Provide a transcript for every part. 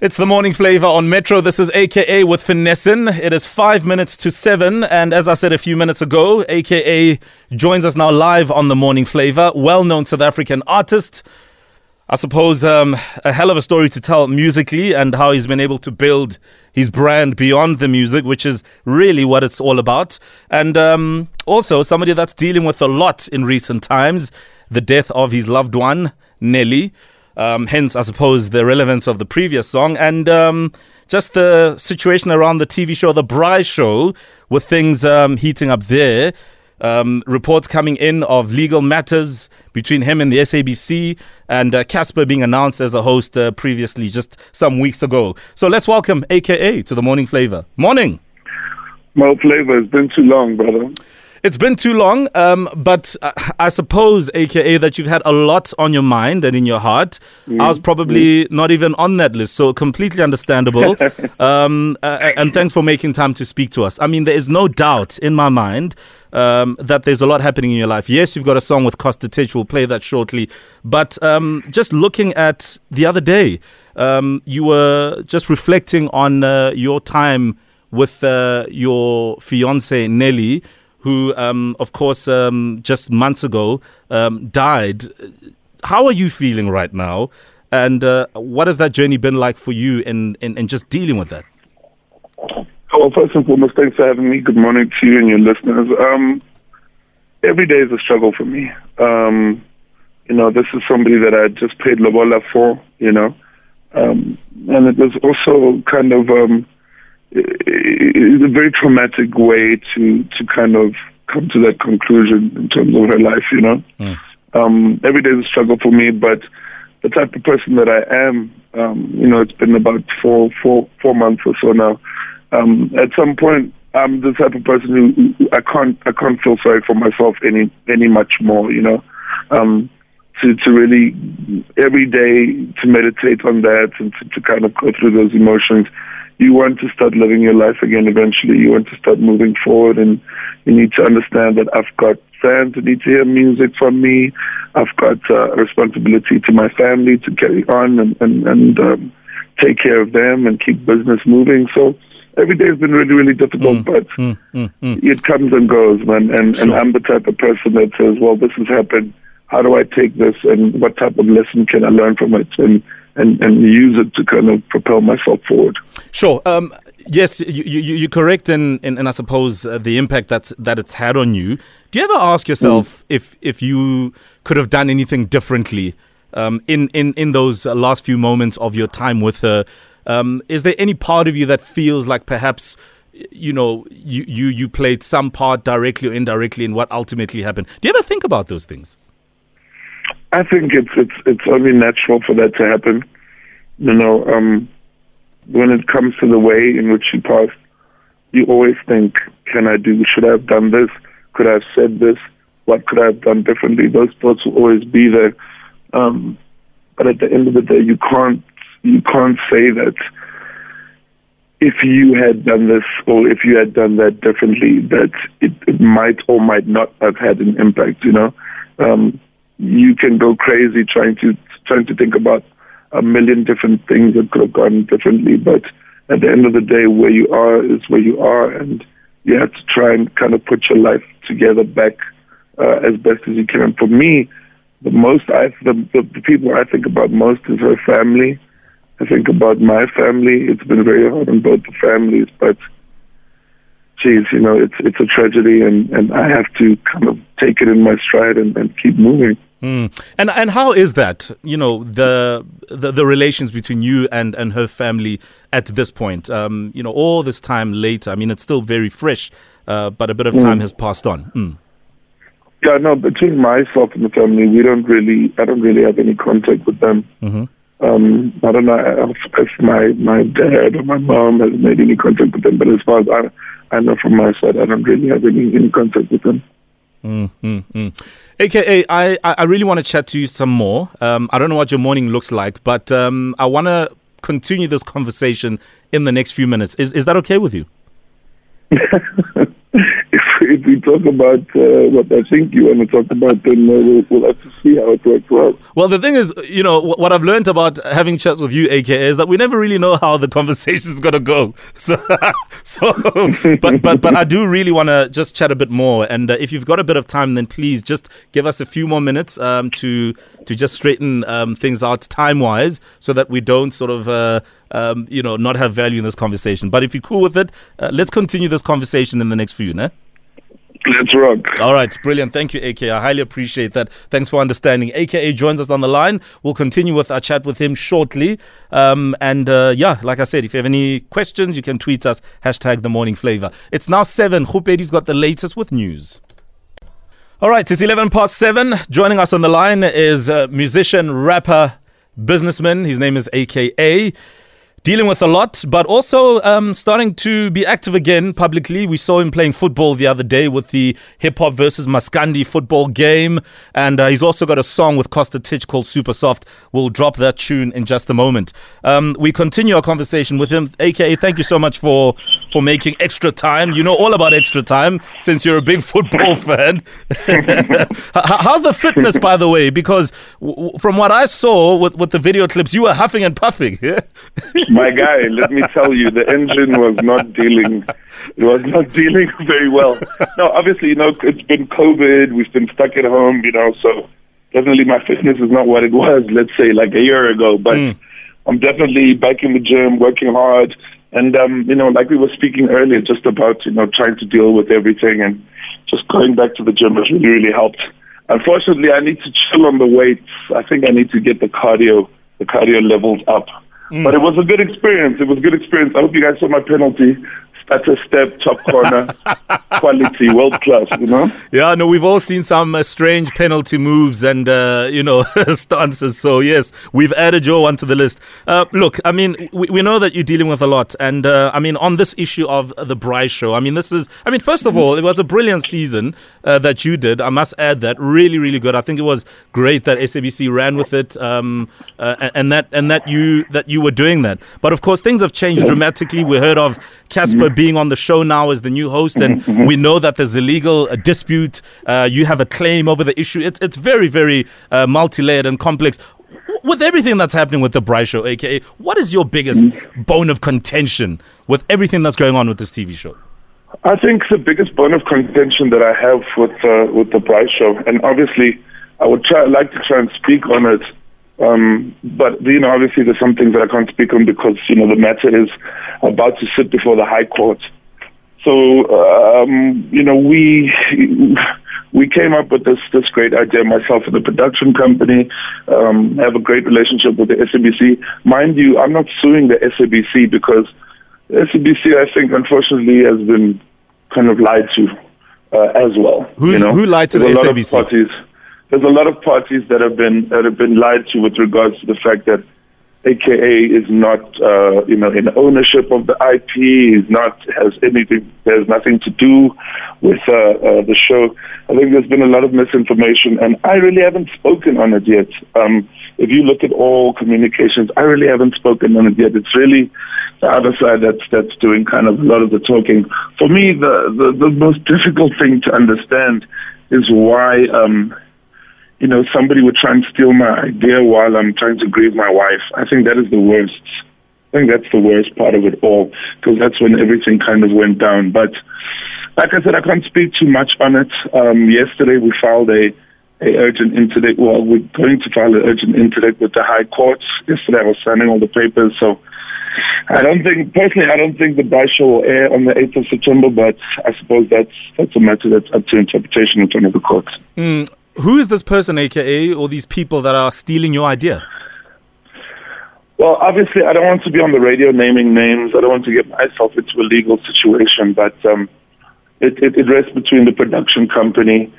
It's the morning flavor on Metro. This is AKA with Finessin. It is five minutes to seven. And as I said a few minutes ago, AKA joins us now live on the morning flavor. Well known South African artist. I suppose um, a hell of a story to tell musically and how he's been able to build his brand beyond the music, which is really what it's all about. And um, also somebody that's dealing with a lot in recent times the death of his loved one, Nelly. Um, hence, I suppose, the relevance of the previous song and um, just the situation around the TV show, The Braai Show, with things um, heating up there. Um, reports coming in of legal matters between him and the SABC, and uh, being announced as a host uh, previously just some weeks ago. So let's welcome AKA to the Morning Flavor. Morning. Mo Flavor, it's been too long, brother. It's been too long, um, but uh, I suppose, aka, that you've had a lot on your mind and in your heart. Mm. I was probably mm. not even on that list, so completely understandable. um, uh, and thanks for making time to speak to us. I mean, there is no doubt in my mind um, that there's a lot happening in your life. Yes, you've got a song with Costa Titch. We'll play that shortly. But um, just looking at the other day, um, you were just reflecting on uh, your time with uh, your fiance Nelly who, um, of course, um, just months ago um, died. How are you feeling right now? And uh, what has that journey been like for you in, in, in just dealing with that? Well, first and foremost, thanks for having me. Good morning to you and your listeners. Um, every day is a struggle for me. Um, you know, this is somebody that I just paid Lobola for, you know. Um, and it was also kind of um, it's a very traumatic way to to kind of come to that conclusion in terms of her life. You know, mm. um, every day is a struggle for me, but the type of person that I am, um, you know, it's been about four four four months or so now. Um, at some point, I'm the type of person who, who I can't I can't feel sorry for myself any any much more. You know. Um, to, to really every day to meditate on that and to, to kind of go through those emotions you want to start living your life again eventually. You want to start moving forward, and you need to understand that I've got fans who need to hear music from me. I've got uh, a responsibility to my family to carry on and, and, and um, take care of them and keep business moving. So every day has been really, really difficult, mm, but mm, mm, mm. it comes and goes, man. And, sure. and I'm the type of person that says, well, this has happened. How do I take this and what type of lesson can I learn from it? And and, and use it to kind of propel myself forward. Sure. Um, yes, you, you, you're correct in, in, in I suppose, uh, the impact that's, that it's had on you. Do you ever ask yourself mm. if, if you could have done anything differently um, in, in, in those last few moments of your time with her? Um, is there any part of you that feels like perhaps you know you, you you played some part directly or indirectly in what ultimately happened do you ever think about those things I think it's it's it's only natural for that to happen. You know, um, when it comes to the way in which you passed, you always think, "Can I do? Should I have done this? Could I have said this? What could I have done differently?" Those thoughts will always be there. Um, but at the end of the day, you can't you can't say that if you had done this or if you had done that differently, that it, it might or might not have had an impact. You know. Um, you can go crazy trying to trying to think about a million different things that could have gone differently. But at the end of the day, where you are is where you are, and you have to try and kind of put your life together back uh, as best as you can. For me, the most I the, the the people I think about most is her family. I think about my family. It's been very hard on both the families, but geez, you know, it's it's a tragedy, and and I have to kind of take it in my stride and, and keep moving. Mm. And and how is that? You know the, the the relations between you and and her family at this point. Um, you know, all this time later. I mean, it's still very fresh, uh, but a bit of hmm. time mm. has passed on. Mm. Yeah, no. Between myself and the family, we don't really. I don't really have any contact with them. Mm-hmm. Um, I don't know if my my dad or my mom has made any contact with them, but as far as I I know from my side, I don't really have any any contact with them. Mm, mm, mm. AKA, I, I really want to chat to you some more. Um, I don't know what your morning looks like, but um, I want to continue this conversation in the next few minutes. Is, is that okay with you? if, we talk about uh, what I think you want to talk about, then uh, we'll, we'll, have to see how it works out. Well, the thing is, you know, what I've learned about having chats with you, AKA, is that we never really know how the conversation is going to go. So, so, but but but I do really want to just chat a bit more. And uh, if you've got a bit of time, then please just give us a few more minutes um, to to just straighten um, things out time wise, so that we don't sort of. Uh, um, you know, not have value in this conversation. But if you're cool with it, uh, let's continue this conversation in the next few, né? Let's rock. All right, brilliant. Thank you, AK. I highly appreciate that. Thanks for understanding. AKA joins us on the line. We'll continue with our chat with him shortly. Um, and uh, yeah, like I said, if you have any questions, you can tweet us, hashtag the morning flavor. It's now seven. Khupedi's got the latest with news. All right, it's 11 past seven. Joining us on the line is a musician, rapper, businessman. His name is AKA dealing with a lot, but also um, starting to be active again publicly. We saw him playing football the other day with the hip hop versus Maskandi football game, and uh, he's also got a song with Costa Titch called Super Soft. We'll drop that tune in just a moment. Um, we continue our conversation with him. AKA, thank you so much for for making extra time. You know all about extra time since you're a big football fan. How's the fitness, by the way? Because w- from what I saw with, with the video clips, you were huffing and puffing. My guy, let me tell you, the engine was not dealing. It was not dealing very well. No, obviously, you know, it's been COVID. We've been stuck at home, you know, so definitely my fitness is not what it was, let's say, like a year ago. But mm. I'm definitely back in the gym, working hard. And, um, you know, like we were speaking earlier, just about, you know, trying to deal with everything and just going back to the gym has really, really helped. Unfortunately, I need to chill on the weights. I think I need to get the cardio, the cardio levels up. Mm. But it was a good experience. It was a good experience. I hope you guys saw my penalty a step, top corner, quality, world class, you know? Yeah, no, we've all seen some uh, strange penalty moves and, uh, you know, stances. So, yes, we've added your one to the list. Uh, look, I mean, we, we know that you're dealing with a lot. And, uh, I mean, on this issue of the Braai show, I mean, this is, I mean, first of all, it was a brilliant season uh, that you did. I must add that. Really, really good. I think it was great that SABC ran with it um, uh, and, that, and that, you, that you were doing that. But, of course, things have changed dramatically. We heard of Cassper being on the show now as the new host, and mm-hmm. we know that there's a legal dispute. Uh, you have a claim over the issue. It, it's very, very uh, multi layered and complex. With everything that's happening with the Braai Show, aka, what is your biggest mm-hmm. bone of contention with everything that's going on with this TV show? I think the biggest bone of contention that I have with uh, with the Braai Show, and obviously I would try like to try and speak on it um, but you know, obviously, there's some things that I can't speak on because you know the matter is about to sit before the High Court. So um, you know, we we came up with this this great idea. Myself and the production company um, have a great relationship with the SABC. Mind you, I'm not suing the SABC because the SABC, I think, unfortunately, has been kind of lied to uh, as well. Who's, you know? Who lied to There's the SABC? There's a lot of parties that have been that have been lied to with regards to the fact that AKA is not uh, you know in ownership of the IP, is not has anything has nothing to do with uh, uh, the show. I think there's been a lot of misinformation, and I really haven't spoken on it yet. Um, if you look at all communications, I really haven't spoken on it yet. It's really the other side that's that's doing kind of a lot of the talking. For me, the the, the most difficult thing to understand is why. Um, you know, somebody would try and steal my idea while I'm trying to grieve my wife. I think that is the worst. I think that's the worst part of it all because that's when everything kind of went down. But like I said, I can't speak too much on it. Um, yesterday we filed a, a urgent interdict. Well, we're going to file an urgent interdict with the High Court. Yesterday I was signing all the papers, so I don't think personally. I don't think the Braai show will air on the eighth of September, but I suppose that's that's a matter that's up to interpretation in front of the courts. Mm, who is this person, aka, or these people that are stealing your idea? Well, obviously, I don't want to be on the radio naming names. I don't want to get myself into a legal situation, but um, it, it, it, rests between the production company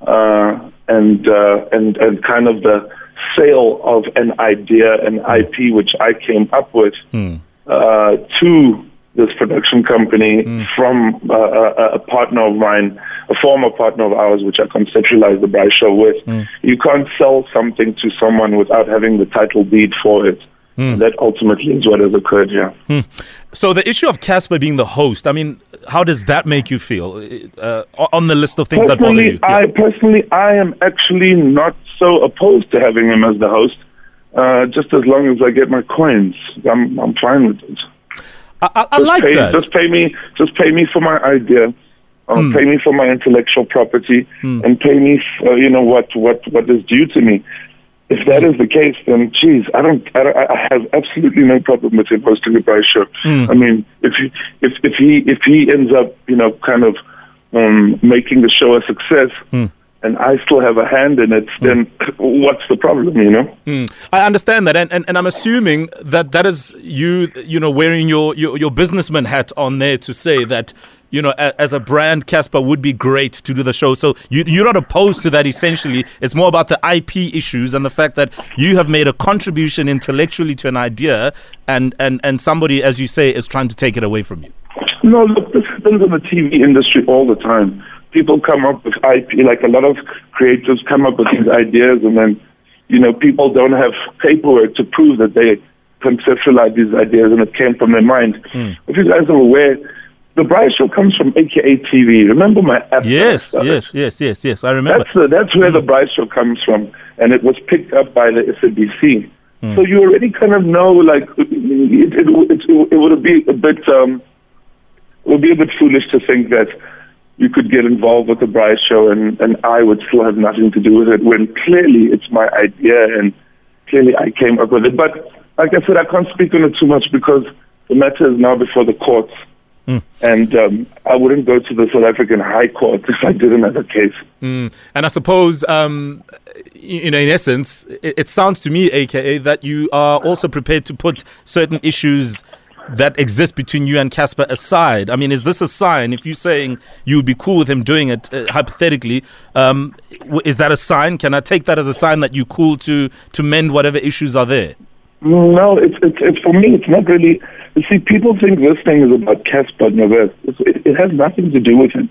uh, and uh, and and kind of the sale of an idea, an IP, which I came up with, mm. uh, to this production company mm. from uh, a, a, partner of mine, a former partner of ours, which I conceptualized the Braai Show with. Mm. You can't sell something to someone without having the title deed for it. Mm. That ultimately is what has occurred here. Mm. So the issue of Cassper being the host, I mean, how does that make you feel uh, on the list of things personally, that bother you? Yeah. I personally, I am actually not so opposed to having him as the host. Uh, just as long as I get my coins, I'm I'm fine with it. I, I like pay, that. Just pay me, just pay me for my idea. Um, mm. Pay me for my intellectual property, mm. and pay me, for, you know what what what is due to me. If that is the case, then geez, I don't, I, don't, I have absolutely no problem with him hosting a Braai show. Mm. I mean, if he, if if he if he ends up, you know, kind of um, making the show a success, mm. And I still have a hand in it, then mm. what's the problem, you know? Mm. I understand that, and, and and I'm assuming that that is you, you know, wearing your your, your businessman hat on there to say that you know, as a brand, Cassper would be great to do the show. So you, you're not opposed to that. Essentially, it's more about the IP issues and the fact that you have made a contribution intellectually to an idea, and and and somebody, as you say, is trying to take it away from you. No, look, this happens in the TV industry all the time. People come up with IP, like a lot of creators come up with these ideas, and then you know people don't have paperwork to prove that they conceptualized these ideas and it came from their mind. Mm. If you guys are aware the Braai Show comes from AKA TV. Remember my app? Yes, yes, yes, yes, yes. I remember. That's, the, that's where mm. the Braai Show comes from, and it was picked up by the SABC. Mm. So you already kind of know, like, it, it, it, it would be a bit, um, it would be a bit foolish to think that you could get involved with the Braai Show and, and I would still have nothing to do with it when clearly it's my idea and clearly I came up with it. But like I said, I can't speak on it too much because the matter is now before the courts. Mm. And um, I wouldn't go to the South African High Court if I didn't have a case. Mm. And I suppose, um, you know, in essence, it, it, sounds to me, AKA, that you are also prepared to put certain issues that exists between you and Cassper aside. I mean, is this a sign? If you're saying you would be cool with him doing it, uh, hypothetically, um, is that a sign? Can I take that as a sign that you're cool to to mend whatever issues are there? No, it's, it's, it's for me. It's not really. You see, people think this thing is about Cassper Nyovest. It, it has nothing to do with him.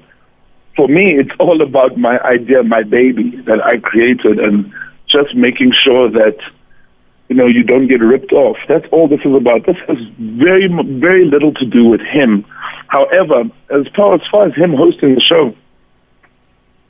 For me, it's all about my idea, my baby that I created, and just making sure that you know you don't get ripped off. That's all this is about. This has very very little to do with him. However, as far as far as him hosting the show,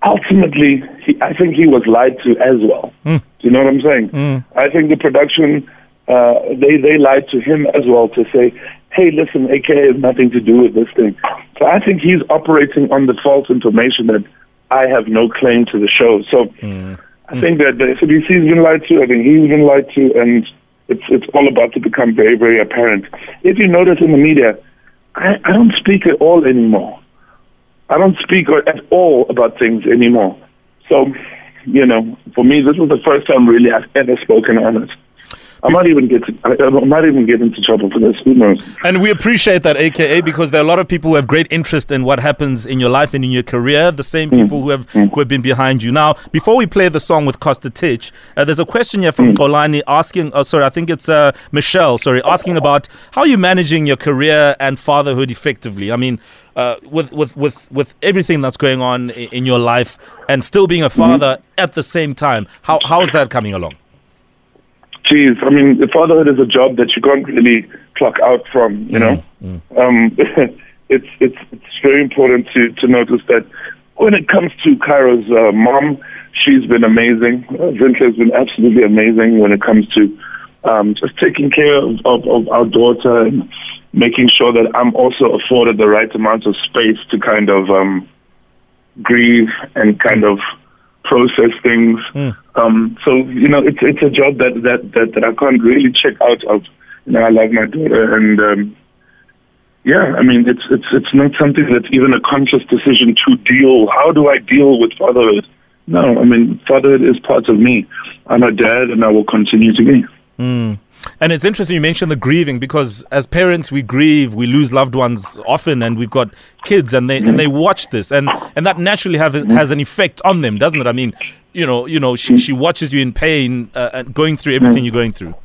ultimately, he, I think he was lied to as well. Mm. Do you know what I'm saying? Mm. I think the production uh, they they lied to him as well to say, "Hey, listen, AK has nothing to do with this thing." So I think he's operating on the false information that I have no claim to the show. So mm. I hmm. think that the SABC's been lied to. I think he's been lied to, and it's it's all about to become very very apparent. If you notice in the media, I, I don't speak at all anymore. I don't speak at all about things anymore. So, you know, for me, this was the first time really I've ever spoken on it. I might even get to, I, I might even get into trouble for this. Who knows? And we appreciate that, AKA, because there are a lot of people who have great interest in what happens in your life and in your career. The same mm. people mm. who have mm. who have been behind you. Now, before we play the song with Costa Titch, uh, there's a question here from mm. Kolani asking. Oh, sorry, I think it's uh, Michelle. Sorry, asking about how you're managing your career and fatherhood effectively. I mean. Uh, with with with with everything that's going on in, in your life and still being a mm-hmm. father mm-hmm. at the same time, how how is that coming along? Geez, I mean, fatherhood is a job that you can't really clock out from. You know, mm, mm. Um, it's it's it's very important to to notice that when it comes to Cairo's uh, mom, she's been amazing. Uh, has been absolutely amazing when it comes to um, just taking care of, of, of our daughter and making sure that I'm also afforded the right amount of space to kind of um, grieve and kind of process things. Mm. Um, so you know, it's it's a job that, that that that I can't really check out of. You know, I love my daughter, and um, yeah, I mean, it's it's it's not something that's even a conscious decision to deal. How do I deal with fatherhood? No, I mean, fatherhood is part of me. I'm a dad, and I will continue to be. Mm. And it's interesting you mentioned the grieving because as parents we grieve, we lose loved ones often, and we've got kids, and they and they watch this, and and that naturally have has an effect on them, doesn't it? I mean, you know, you know, she she watches you in pain uh, and going through everything you're going through.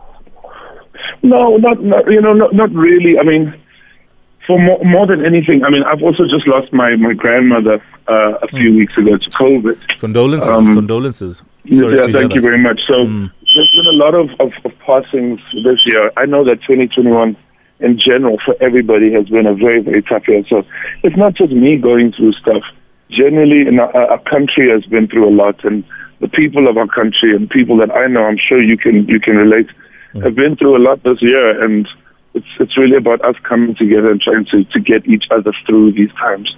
No, not, not you know, not not really. I mean, for more, more than anything, I mean, I've also just lost my my grandmother uh, a few mm. weeks ago to COVID. Condolences, um, condolences. Sorry yeah, thank you very much. So mm. There's been a lot of, of, of passings this year. I know that 2021 in general for everybody has been a very, very tough year. So it's not just me going through stuff. Generally, in our, our country has been through a lot, and the people of our country and people that I know, I'm sure you can you can relate, mm. have been through a lot this year, and it's it's really about us coming together and trying to to get each other through these times.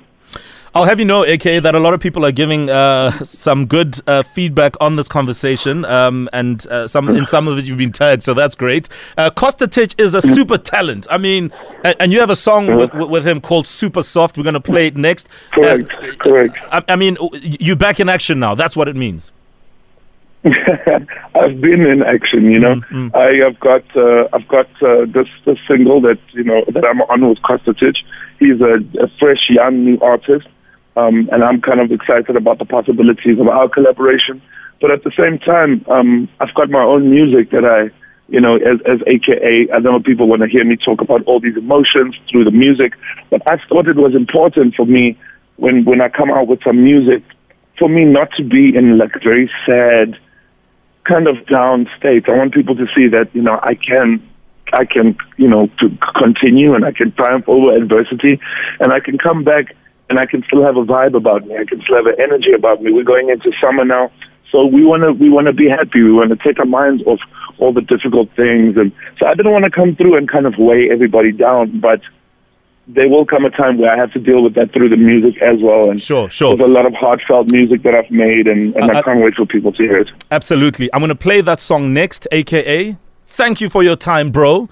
I'll have you know, AK, that a lot of people are giving uh, some good uh, feedback on this conversation, um, and uh, some in some of it you've been tagged, so that's great. Uh, is a super talent. I mean, and, and you have a song with, with, him called Super Soft. We're going to play it next. Correct. Uh, correct. I, I mean, you're back in action now. That's what it means. I've been in action, you know. Mm-hmm. I have got uh, I've got uh, this this single that you know that I'm on with Costa Titch. He's a, a fresh young new artist. Um, and I'm kind of excited about the possibilities of our collaboration. But at the same time, um, I've got my own music that I, you know, as, as AKA, I know people want to hear me talk about all these emotions through the music, but I thought it was important for me when, when I come out with some music, for me not to be in like very sad, kind of down state. I want people to see that, you know, I can I can, you know, to continue and I can triumph over adversity and I can come back and I can still have a vibe about me. I can still have an energy about me. We're going into summer now, so we want to we want to be happy. We want to take our minds off all the difficult things, and so I didn't want to come through and kind of weigh everybody down, but there will come a time where I have to deal with that through the music as well. And sure, sure. There's a lot of heartfelt music that I've made, and, and uh, I can't wait for people to hear it. Absolutely. I'm going to play that song next, aka. Thank you for your time, bro.